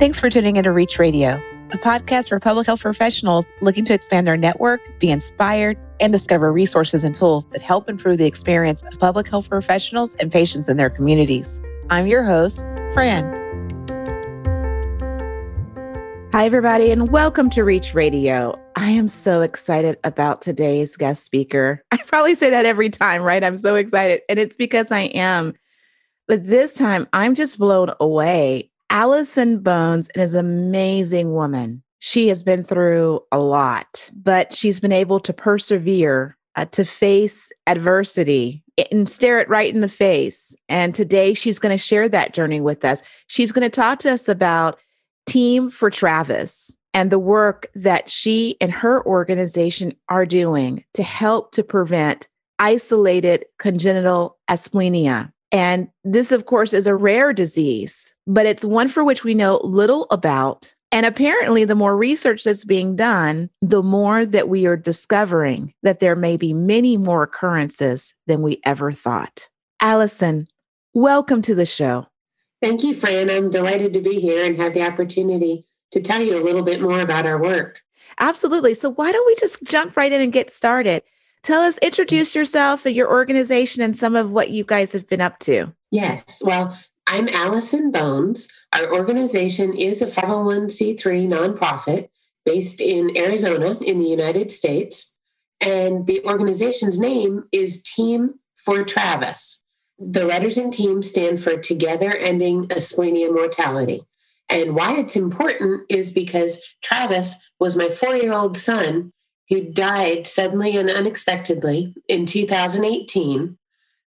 Thanks for tuning into Reach Radio, a podcast for public health professionals looking to expand their network, be inspired, and discover resources and tools that help improve the experience of public health professionals and patients in their communities. I'm your host, Fran. Hi, everybody, and welcome to Reach Radio. I am so excited about today's guest speaker. I probably say that every time, right? I'm so excited, and it's because I am. But this time, I'm just blown away Allison Bones is an amazing woman. She has been through a lot, but she's been able to persevere, uh, to face adversity and stare it right in the face. And today she's going to share that journey with us. She's going to talk to us about Team for Travis and the work that she and her organization are doing to help to prevent isolated congenital asplenia. And this, of course, is a rare disease, but it's one for which we know little about. And apparently, the more research that's being done, the more that we are discovering that there may be many more occurrences than we ever thought. Allison, welcome to the show. Thank you, Fran. I'm delighted to be here and have the opportunity to tell you a little bit more about our work. Absolutely. So, why don't we just jump right in and get started? Tell us, introduce yourself and your organization and some of what you guys have been up to. Yes. Well, I'm Allison Bones. Our organization is a 501c3 nonprofit based in Arizona in the United States. And the organization's name is Team for Travis. The letters in team stand for Together Ending Asplenia Mortality. And why it's important is because Travis was my four year old son who died suddenly and unexpectedly in 2018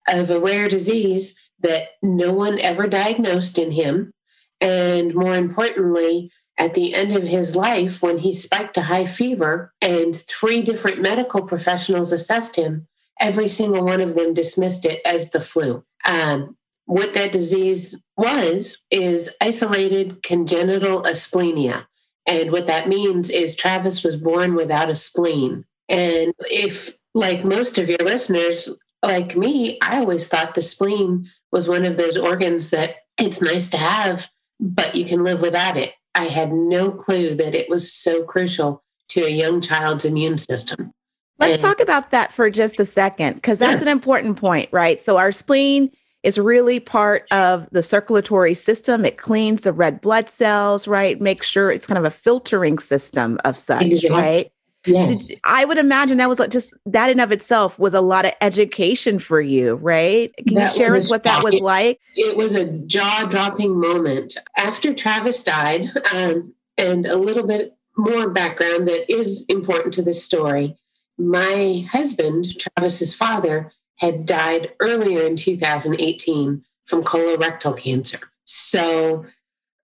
of a rare disease that no one ever diagnosed in him. And more importantly, at the end of his life, when he spiked a high fever and three different medical professionals assessed him, every single one of them dismissed it as the flu. Um, what that disease was is isolated congenital asplenia. And what that means is Travis was born without a spleen. And if, like most of your listeners, like me, I always thought the spleen was one of those organs that it's nice to have, but you can live without it. I had no clue that it was so crucial to a young child's immune system. Let's and, talk about that for just a second, because that's an important point, right? So, our spleen is really part of the circulatory system. It cleans the red blood cells, right? Make sure it's kind of a filtering system of such, right? Yes. I would imagine that was like just that in of itself was a lot of education for you, right? Can that you share us what that was like? It was a jaw dropping moment. After Travis died, um, and a little bit more background that is important to this story. My husband, Travis's father, had died earlier in 2018 from colorectal cancer. So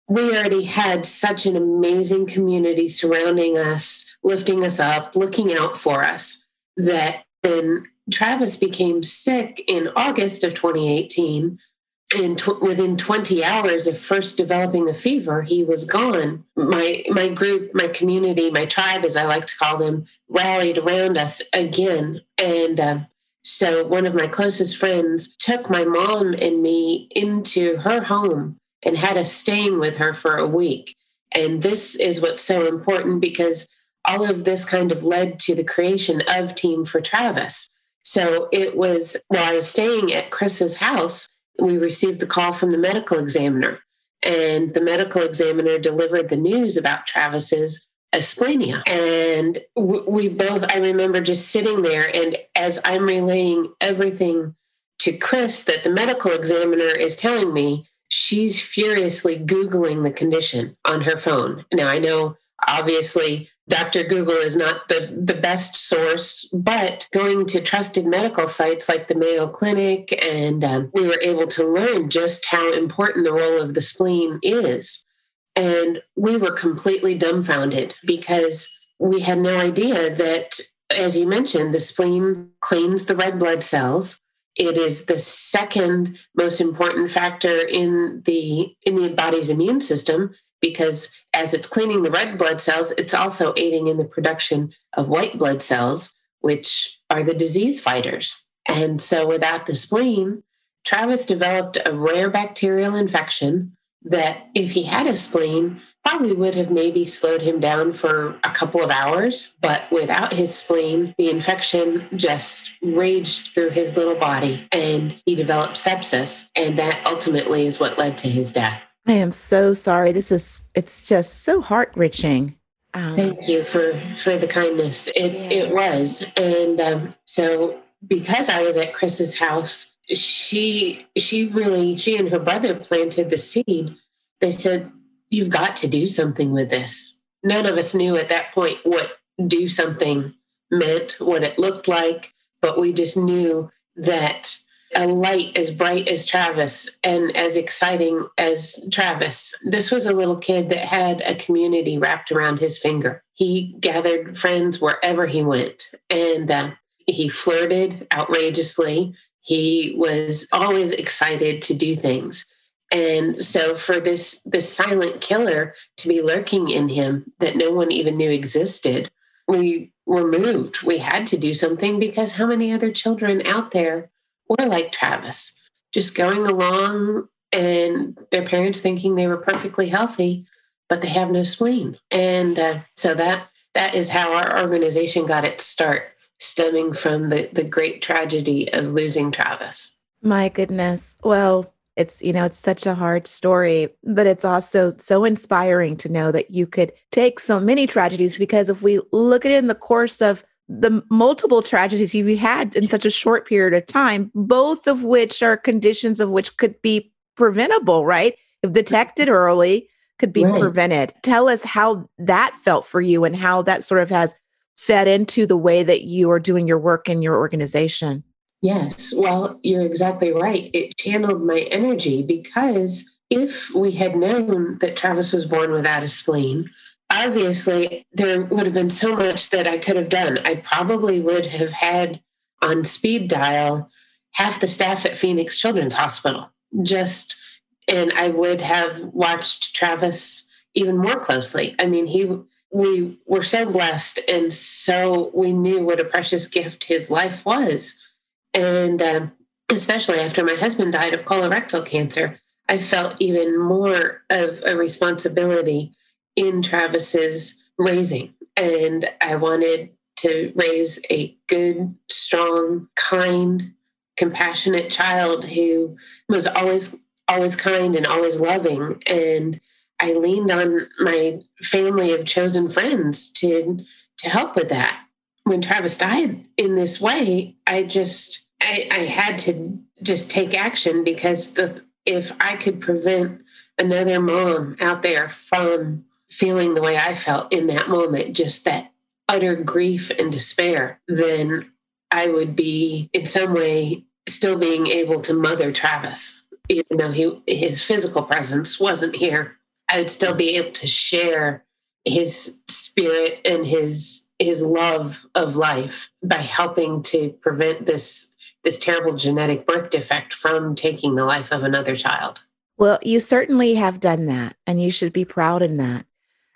we already had such an amazing community surrounding us, lifting us up, looking out for us, that when Travis became sick in August of 2018, and tw- within 20 hours of first developing a fever he was gone my my group my community my tribe as i like to call them rallied around us again and uh, so one of my closest friends took my mom and me into her home and had us staying with her for a week. And this is what's so important because all of this kind of led to the creation of Team for Travis. So it was while I was staying at Chris's house, we received the call from the medical examiner. And the medical examiner delivered the news about Travis's asplenia. And we both, I remember just sitting there, and as I'm relaying everything to Chris that the medical examiner is telling me, she's furiously Googling the condition on her phone. Now, I know obviously Dr. Google is not the, the best source, but going to trusted medical sites like the Mayo Clinic, and um, we were able to learn just how important the role of the spleen is. And we were completely dumbfounded because we had no idea that, as you mentioned, the spleen cleans the red blood cells. It is the second most important factor in the in the body's immune system because as it's cleaning the red blood cells, it's also aiding in the production of white blood cells, which are the disease fighters. And so without the spleen, Travis developed a rare bacterial infection that if he had a spleen, probably would have maybe slowed him down for a couple of hours. But without his spleen, the infection just raged through his little body and he developed sepsis. And that ultimately is what led to his death. I am so sorry. This is, it's just so heart wrenching. Um, Thank you for, for the kindness. It, yeah. it was. And um, so because I was at Chris's house, she she really she and her brother planted the seed they said you've got to do something with this none of us knew at that point what do something meant what it looked like but we just knew that a light as bright as Travis and as exciting as Travis. This was a little kid that had a community wrapped around his finger. He gathered friends wherever he went and uh, he flirted outrageously. He was always excited to do things. And so for this this silent killer to be lurking in him that no one even knew existed, we were moved. We had to do something because how many other children out there were like Travis, just going along and their parents thinking they were perfectly healthy, but they have no spleen. And uh, so that that is how our organization got its start stemming from the, the great tragedy of losing Travis. My goodness. Well, it's you know it's such a hard story but it's also so inspiring to know that you could take so many tragedies because if we look at it in the course of the multiple tragedies you had in such a short period of time both of which are conditions of which could be preventable right if detected early could be right. prevented tell us how that felt for you and how that sort of has fed into the way that you are doing your work in your organization. Yes, well, you're exactly right. It channeled my energy because if we had known that Travis was born without a spleen, obviously there would have been so much that I could have done. I probably would have had on speed dial half the staff at Phoenix Children's Hospital. Just and I would have watched Travis even more closely. I mean, he we were so blessed and so we knew what a precious gift his life was. And uh, especially after my husband died of colorectal cancer i felt even more of a responsibility in travis's raising. And i wanted to raise a good strong kind compassionate child who was always always kind and always loving. And I leaned on my family of chosen friends to to help with that. When Travis died in this way, I just I, I had to just take action because the if I could prevent another mom out there from feeling the way I felt in that moment, just that utter grief and despair, then I would be in some way still being able to mother Travis, even though he his physical presence wasn't here. I would still be able to share his spirit and his his love of life by helping to prevent this this terrible genetic birth defect from taking the life of another child. Well, you certainly have done that and you should be proud in that.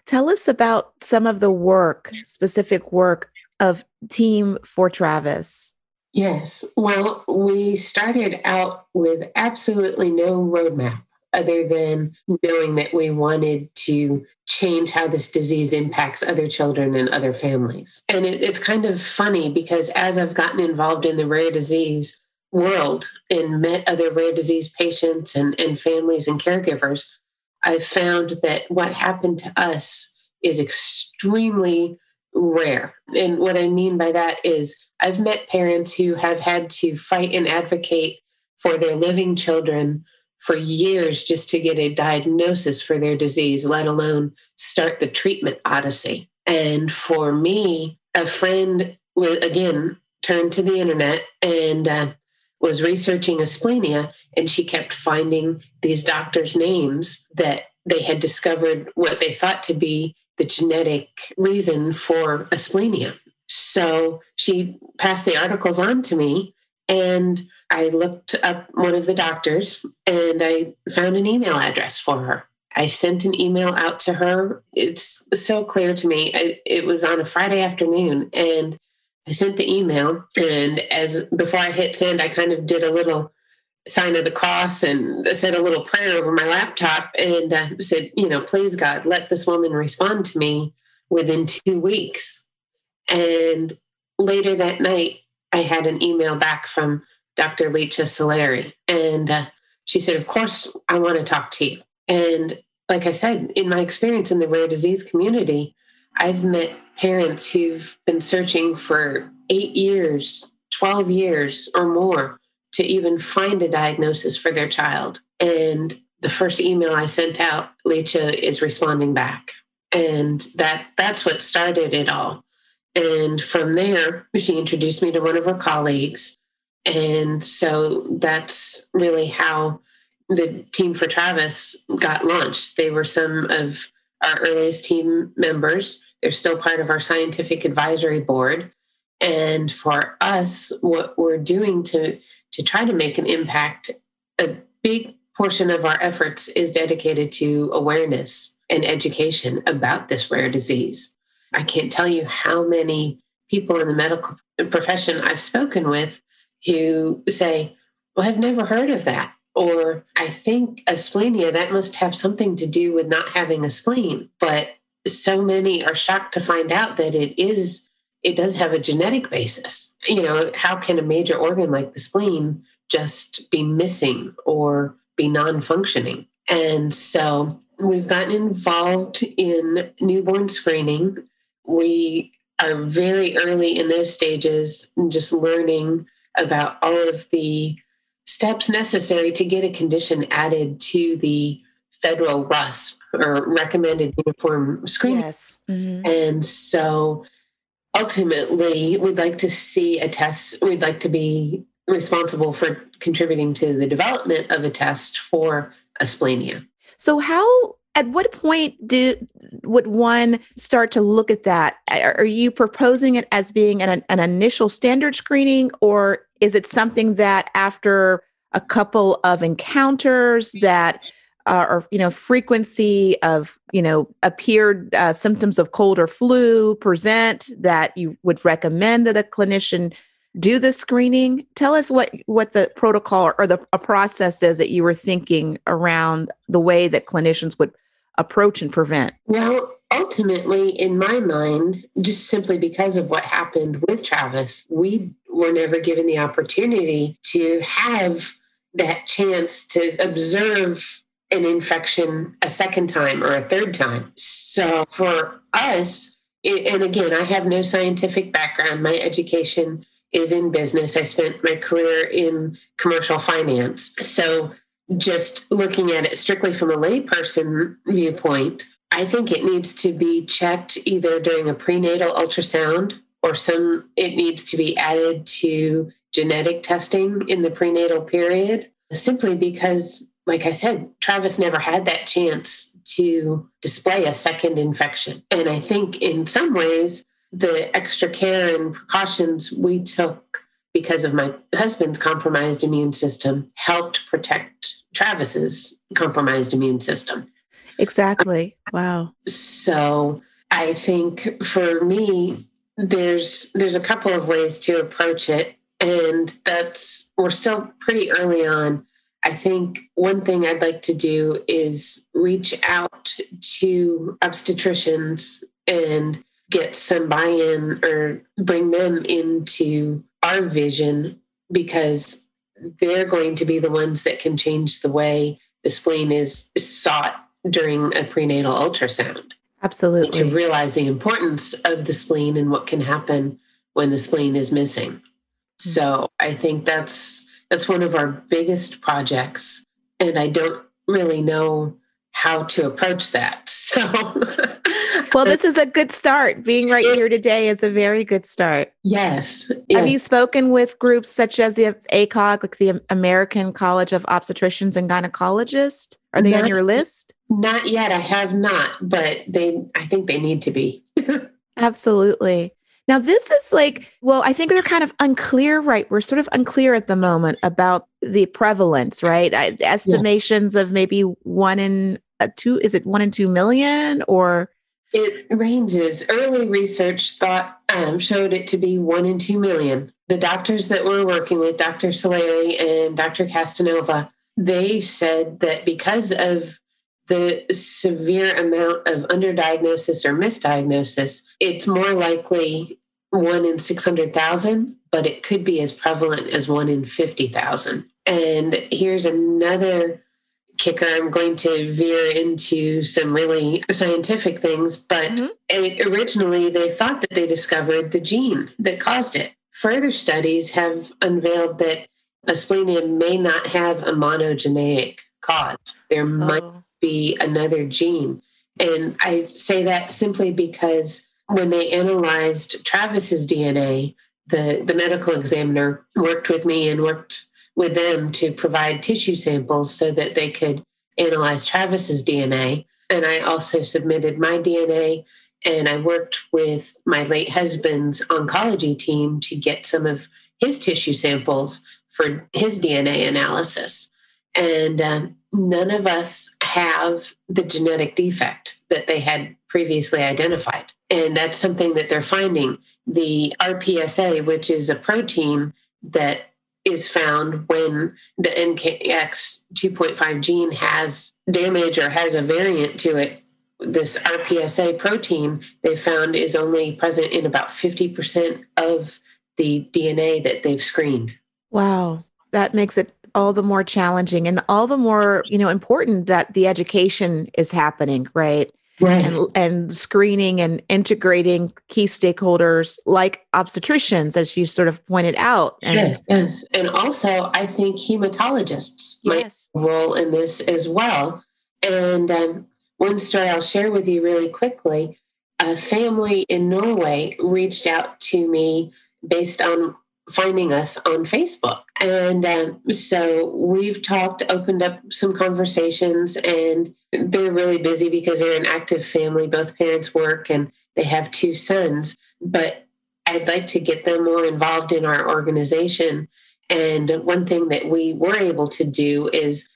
Tell us about some of the work, specific work of Team for Travis. Yes. Well, we started out with absolutely no roadmap other than knowing that we wanted to change how this disease impacts other children and other families. And it, it's kind of funny because as I've gotten involved in the rare disease world and met other rare disease patients and, and families and caregivers, I've found that what happened to us is extremely rare. And what I mean by that is I've met parents who have had to fight and advocate for their living children for years just to get a diagnosis for their disease, let alone start the treatment odyssey. And for me, a friend, again, turned to the internet and uh, was researching asplenia, and she kept finding these doctors' names that they had discovered what they thought to be the genetic reason for asplenia. So she passed the articles on to me, and I looked up one of the doctors and I found an email address for her. I sent an email out to her. It's so clear to me. I, it was on a Friday afternoon and I sent the email and as before I hit send I kind of did a little sign of the cross and said a little prayer over my laptop and uh, said, you know, please God, let this woman respond to me within two weeks. And later that night, I had an email back from Dr. Licia Selleri. And uh, she said, Of course, I want to talk to you. And like I said, in my experience in the rare disease community, I've met parents who've been searching for eight years, 12 years, or more to even find a diagnosis for their child. And the first email I sent out, Lecia is responding back. And that that's what started it all. And from there, she introduced me to one of her colleagues. And so that's really how the team for Travis got launched. They were some of our earliest team members. They're still part of our scientific advisory board. And for us, what we're doing to, to try to make an impact, a big portion of our efforts is dedicated to awareness and education about this rare disease. I can't tell you how many people in the medical profession I've spoken with who say, Well, I've never heard of that. Or I think asplenia, that must have something to do with not having a spleen. But so many are shocked to find out that it is, it does have a genetic basis. You know, how can a major organ like the spleen just be missing or be non functioning? And so we've gotten involved in newborn screening we are very early in those stages, just learning about all of the steps necessary to get a condition added to the federal RUSP or recommended uniform screening. Yes. Mm-hmm. And so ultimately, we'd like to see a test, we'd like to be responsible for contributing to the development of a test for asplenia. So, how at what point do would one start to look at that? Are you proposing it as being an, an initial standard screening or is it something that after a couple of encounters that uh, or you know frequency of you know appeared uh, symptoms of cold or flu present that you would recommend that a clinician do the screening tell us what what the protocol or the a process is that you were thinking around the way that clinicians would approach and prevent? Well, ultimately, in my mind, just simply because of what happened with Travis, we were never given the opportunity to have that chance to observe an infection a second time or a third time. So for us, and again, I have no scientific background. My education is in business. I spent my career in commercial finance. So just looking at it strictly from a layperson viewpoint, I think it needs to be checked either during a prenatal ultrasound or some it needs to be added to genetic testing in the prenatal period simply because like I said Travis never had that chance to display a second infection and I think in some ways the extra care and precautions we took because of my husband's compromised immune system helped protect Travis's compromised immune system. Exactly. Wow. So I think for me, there's there's a couple of ways to approach it. And that's we're still pretty early on. I think one thing I'd like to do is reach out to obstetricians and get some buy in or bring them into our vision because they're going to be the ones that can change the way the spleen is sought during a prenatal ultrasound. Absolutely. To realize the importance of the spleen and what can happen when the spleen is missing. Mm-hmm. So I think that's that's one of our biggest projects. And I don't really know how to approach that. So well, this is a good start. Being right here today is a very good start. Yes, yes. Have you spoken with groups such as the ACOG, like the American College of Obstetricians and Gynecologists? Are they not, on your list? Not yet. I have not, but they I think they need to be. Absolutely. Now, this is like, well, I think they're kind of unclear, right? We're sort of unclear at the moment about the prevalence, right? Estimations yeah. of maybe one in a two, is it one in two million or? It ranges. Early research thought um, showed it to be one in two million. the doctors that we're working with, Dr. Selleri and Dr. Casanova, they said that because of the severe amount of underdiagnosis or misdiagnosis, it's more likely one in 600,000, but it could be as prevalent as one in 50,000. And here's another kicker. I'm going to veer into some really scientific things, but mm-hmm. it, originally they thought that they discovered the gene that caused it. Further studies have unveiled that asplenia may not have a monogenic cause. There oh. might be another gene. And I say that simply because when they analyzed Travis's DNA, the, the medical examiner worked with me and worked with them to provide tissue samples so that they could analyze Travis's DNA. And I also submitted my DNA and I worked with my late husband's oncology team to get some of his tissue samples for his DNA analysis. And uh, none of us have the genetic defect that they had previously identified. And that's something that they're finding. The RPSA, which is a protein that is found when the NKX 2.5 gene has damage or has a variant to it. This RPSA protein they found is only present in about 50% of the DNA that they've screened. Wow. That makes it all the more challenging and all the more, you know, important that the education is happening, right? Right. and, and screening and integrating key stakeholders like obstetricians, as you sort of pointed out. And yes, yes. And also, I think hematologists yes. might role in this as well. And um, one story I'll share with you really quickly a family in Norway reached out to me based on finding us on Facebook. And um, so we've talked, opened up some conversations, and they're really busy because they're an active family. Both parents work and they have two sons. But I'd like to get them more involved in our organization. And one thing that we were able to do is,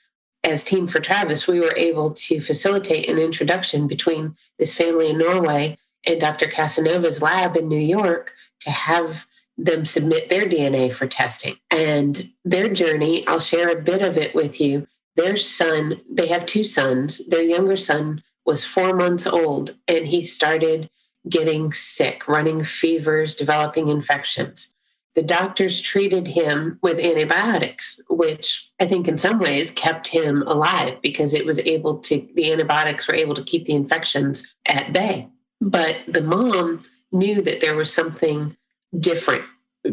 as Team for Travis, we were able to facilitate an introduction between this family in Norway and Dr. Casanova's lab in New York to have them submit their DNA for testing. And their journey, I'll share a bit of it with you. Their son, they have two sons. Their younger son was four months old and he started getting sick, running fevers, developing infections. The doctors treated him with antibiotics, which I think in some ways kept him alive because it was able to, the antibiotics were able to keep the infections at bay. But the mom knew that there was something different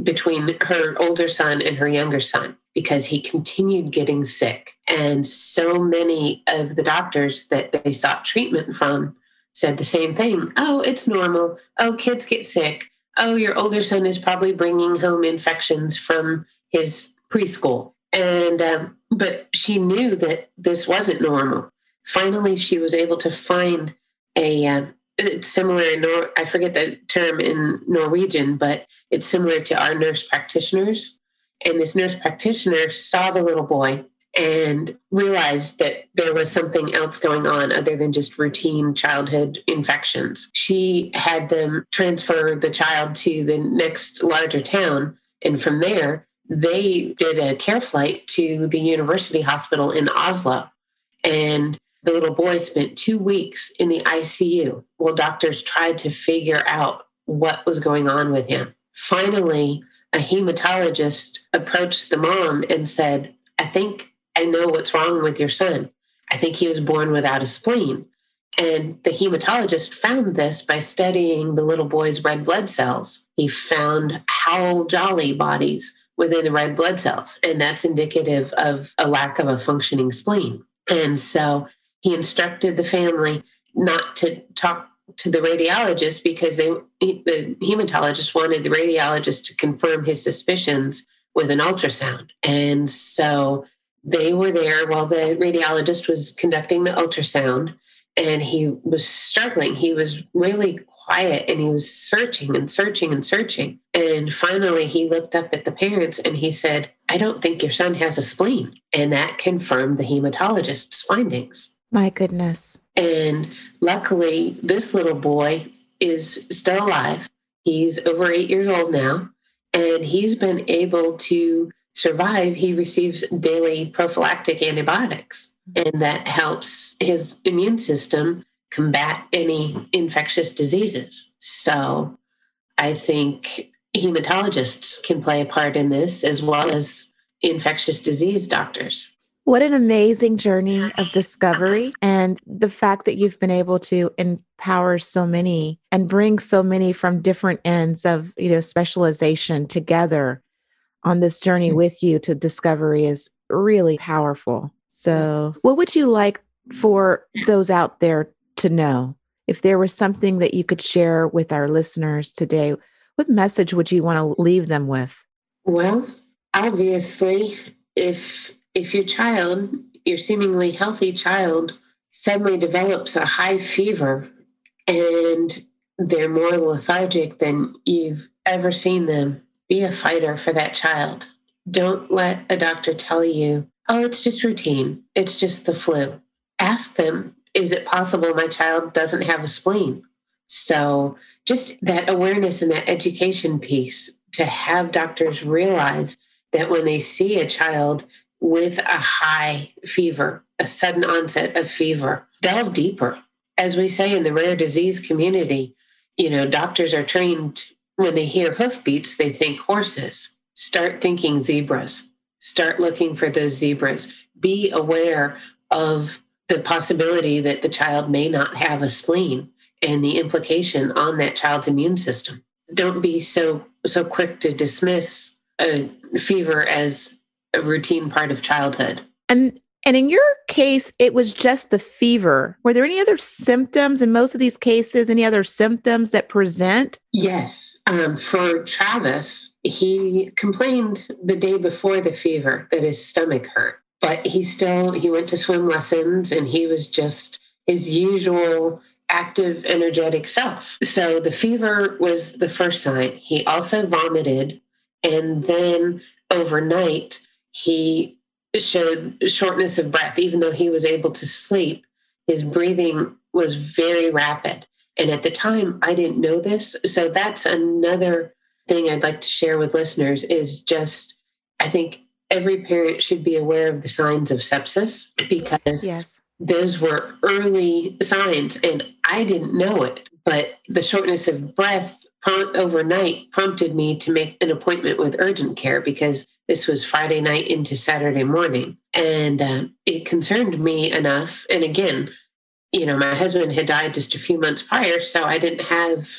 between her older son and her younger son because he continued getting sick. And so many of the doctors that they sought treatment from said the same thing Oh, it's normal. Oh, kids get sick. Oh, your older son is probably bringing home infections from his preschool. And, um, but she knew that this wasn't normal. Finally, she was able to find a, uh, it's similar in Nor- I forget the term in Norwegian, but it's similar to our nurse practitioners. And this nurse practitioner saw the little boy and realized that there was something else going on other than just routine childhood infections. She had them transfer the child to the next larger town. And from there, they did a care flight to the university hospital in Oslo. And the little boy spent two weeks in the ICU while doctors tried to figure out what was going on with him. Finally, a hematologist approached the mom and said, I think I know what's wrong with your son. I think he was born without a spleen. And the hematologist found this by studying the little boy's red blood cells. He found Howell Jolly bodies within the red blood cells, and that's indicative of a lack of a functioning spleen. And so he instructed the family not to talk to the radiologist because they the hematologist wanted the radiologist to confirm his suspicions with an ultrasound. And so they were there while the radiologist was conducting the ultrasound and he was struggling. He was really quiet and he was searching and searching and searching. And finally he looked up at the parents and he said i don't think your son has a spleen. And that confirmed the hematologist's findings my goodness. And luckily, this little boy is still alive. He's over eight years old now. and he's been able to survive. He receives daily prophylactic antibiotics, and that helps his immune system combat any infectious diseases. So I think hematologists can play a part in this as well as infectious disease doctors. What an amazing journey of discovery and the fact that you've been able to empower so many and bring so many from different ends of, you know, specialization together on this journey mm. with you to discovery is really powerful. So, what would you like for those out there to know? If there was something that you could share with our listeners today, what message would you want to leave them with? Well, obviously, if if your child, your seemingly healthy child, suddenly develops a high fever and they're more lethargic than you've ever seen them, be a fighter for that child. Don't let a doctor tell you, oh, it's just routine, it's just the flu. Ask them, is it possible my child doesn't have a spleen? So, just that awareness and that education piece to have doctors realize that when they see a child with a high fever, a sudden onset of fever, delve deeper. As we say in the rare disease community, you know, doctors are trained when they hear hoofbeats, they think horses. Start thinking zebras. Start looking for those zebras. Be aware of the possibility that the child may not have a spleen and the implication on that child's immune system. Don't be so so quick to dismiss a fever as a routine part of childhood. And and in your case, it was just the fever. Were there any other symptoms in most of these cases? Any other symptoms that present? Yes. Um, for Travis, he complained the day before the fever that his stomach hurt, but he still he went to swim lessons and he was just his usual active, energetic self. So the fever was the first sign. He also vomited, and then overnight he showed shortness of breath, even though he was able to sleep. His breathing was very rapid. And at the time, I didn't know this. So that's another thing I'd like to share with listeners is just, I think every parent should be aware of the signs of sepsis because yes. those were early signs and I didn't know it. But the shortness of breath overnight prompted me to make an appointment with urgent care because this was Friday night into Saturday morning. And uh, it concerned me enough. And again, you know, my husband had died just a few months prior, so I didn't have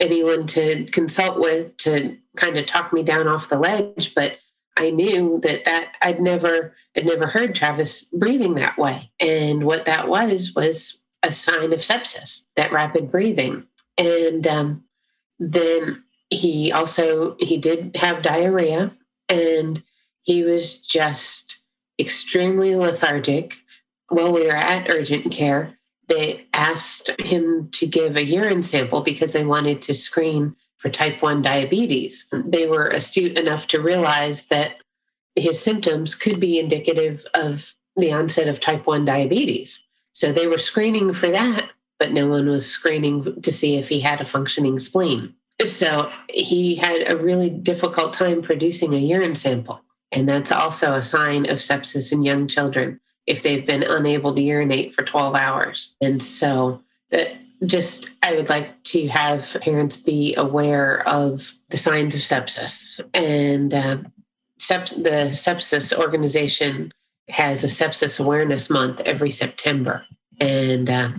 anyone to consult with to kind of talk me down off the ledge. But I knew that that I'd never, I'd never heard Travis breathing that way. And what that was was a sign of sepsis, that rapid breathing. And um, then he also he did have diarrhea and he was just extremely lethargic. While we were at urgent care, they asked him to give a urine sample because they wanted to screen for type 1 diabetes. They were astute enough to realize that his symptoms could be indicative of the onset of type 1 diabetes. So they were screening for that, but no one was screening to see if he had a functioning spleen. So he had a really difficult time producing a urine sample. And that's also a sign of sepsis in young children if they've been unable to urinate for 12 hours. And so that just I would like to have parents be aware of the signs of sepsis. And uh, seps- the sepsis organization has a sepsis awareness month every September. And uh,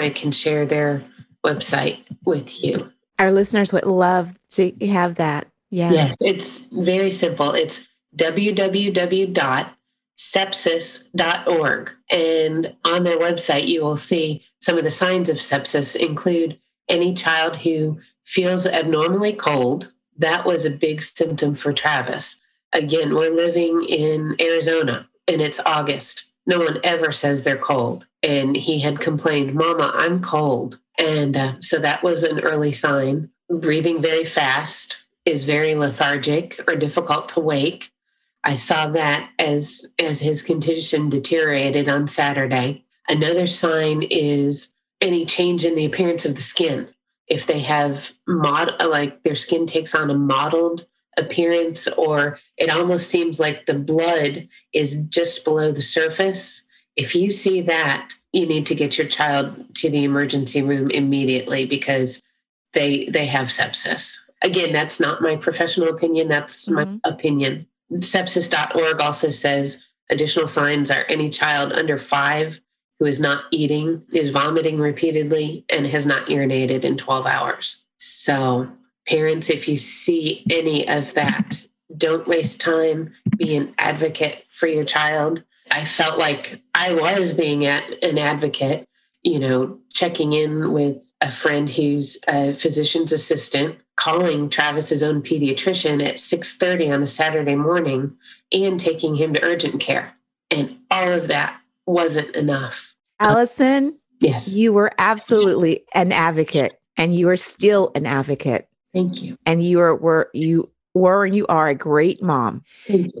I can share their website with you. Our listeners would love to have that. Yes. Yes, it's very simple. It's www.sepsis.org. And on their website, you will see some of the signs of sepsis include any child who feels abnormally cold. That was a big symptom for Travis. Again, we're living in Arizona and it's August. No one ever says they're cold. And he had complained, Mama, I'm cold. And uh, so that was an early sign. Breathing very fast is very lethargic or difficult to wake. I saw that as as his condition deteriorated on Saturday. Another sign is any change in the appearance of the skin. If they have mod like their skin takes on a mottled appearance or it almost seems like the blood is just below the surface, if you see that, you need to get your child to the emergency room immediately because they they have sepsis. Again, that's not my professional opinion, that's mm-hmm. my opinion. Sepsis.org also says additional signs are any child under 5 who is not eating, is vomiting repeatedly and has not urinated in 12 hours. So, parents if you see any of that, don't waste time, be an advocate for your child I felt like I was being at an advocate, you know, checking in with a friend who's a physician's assistant, calling Travis's own pediatrician at 6:30 on a Saturday morning and taking him to urgent care. And all of that wasn't enough. Allison, yes. You were absolutely an advocate and you are still an advocate. Thank you. And you are were you were and you are a great mom.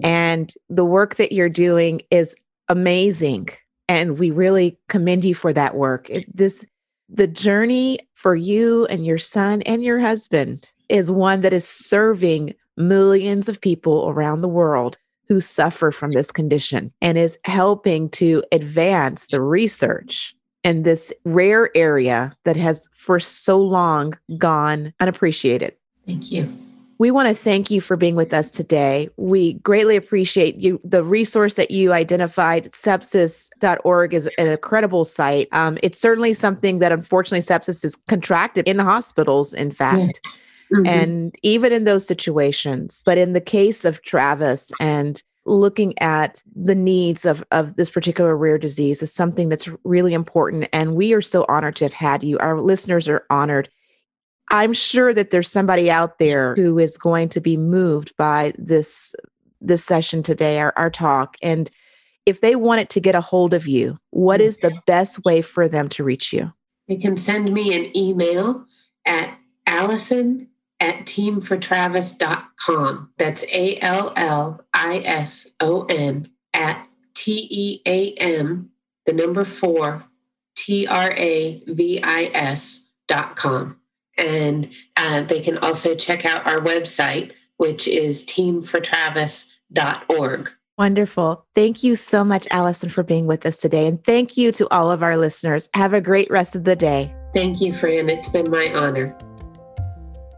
And the work that you're doing is amazing. And we really commend you for that work. It, this the journey for you and your son and your husband is one that is serving millions of people around the world who suffer from this condition and is helping to advance the research in this rare area that has for so long gone unappreciated. Thank you. We want to thank you for being with us today. We greatly appreciate you. The resource that you identified, sepsis.org, is an incredible site. Um, it's certainly something that unfortunately sepsis is contracted in hospitals, in fact. Yes. Mm-hmm. And even in those situations, but in the case of Travis and looking at the needs of, of this particular rare disease is something that's really important. And we are so honored to have had you. Our listeners are honored I'm sure that there's somebody out there who is going to be moved by this this session today, our, our talk. And if they wanted to get a hold of you, what is the best way for them to reach you? They can send me an email at Allison at teamfortravis.com. That's A L L I S O N at T E A M, the number four, T R A V I S dot com. And uh, they can also check out our website, which is teamfortravis.org. Wonderful. Thank you so much, Allison, for being with us today. And thank you to all of our listeners. Have a great rest of the day. Thank you, Fran. It's been my honor.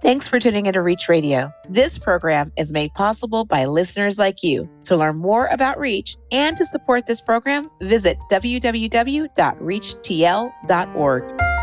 Thanks for tuning into Reach Radio. This program is made possible by listeners like you. To learn more about Reach and to support this program, visit www.reachtl.org.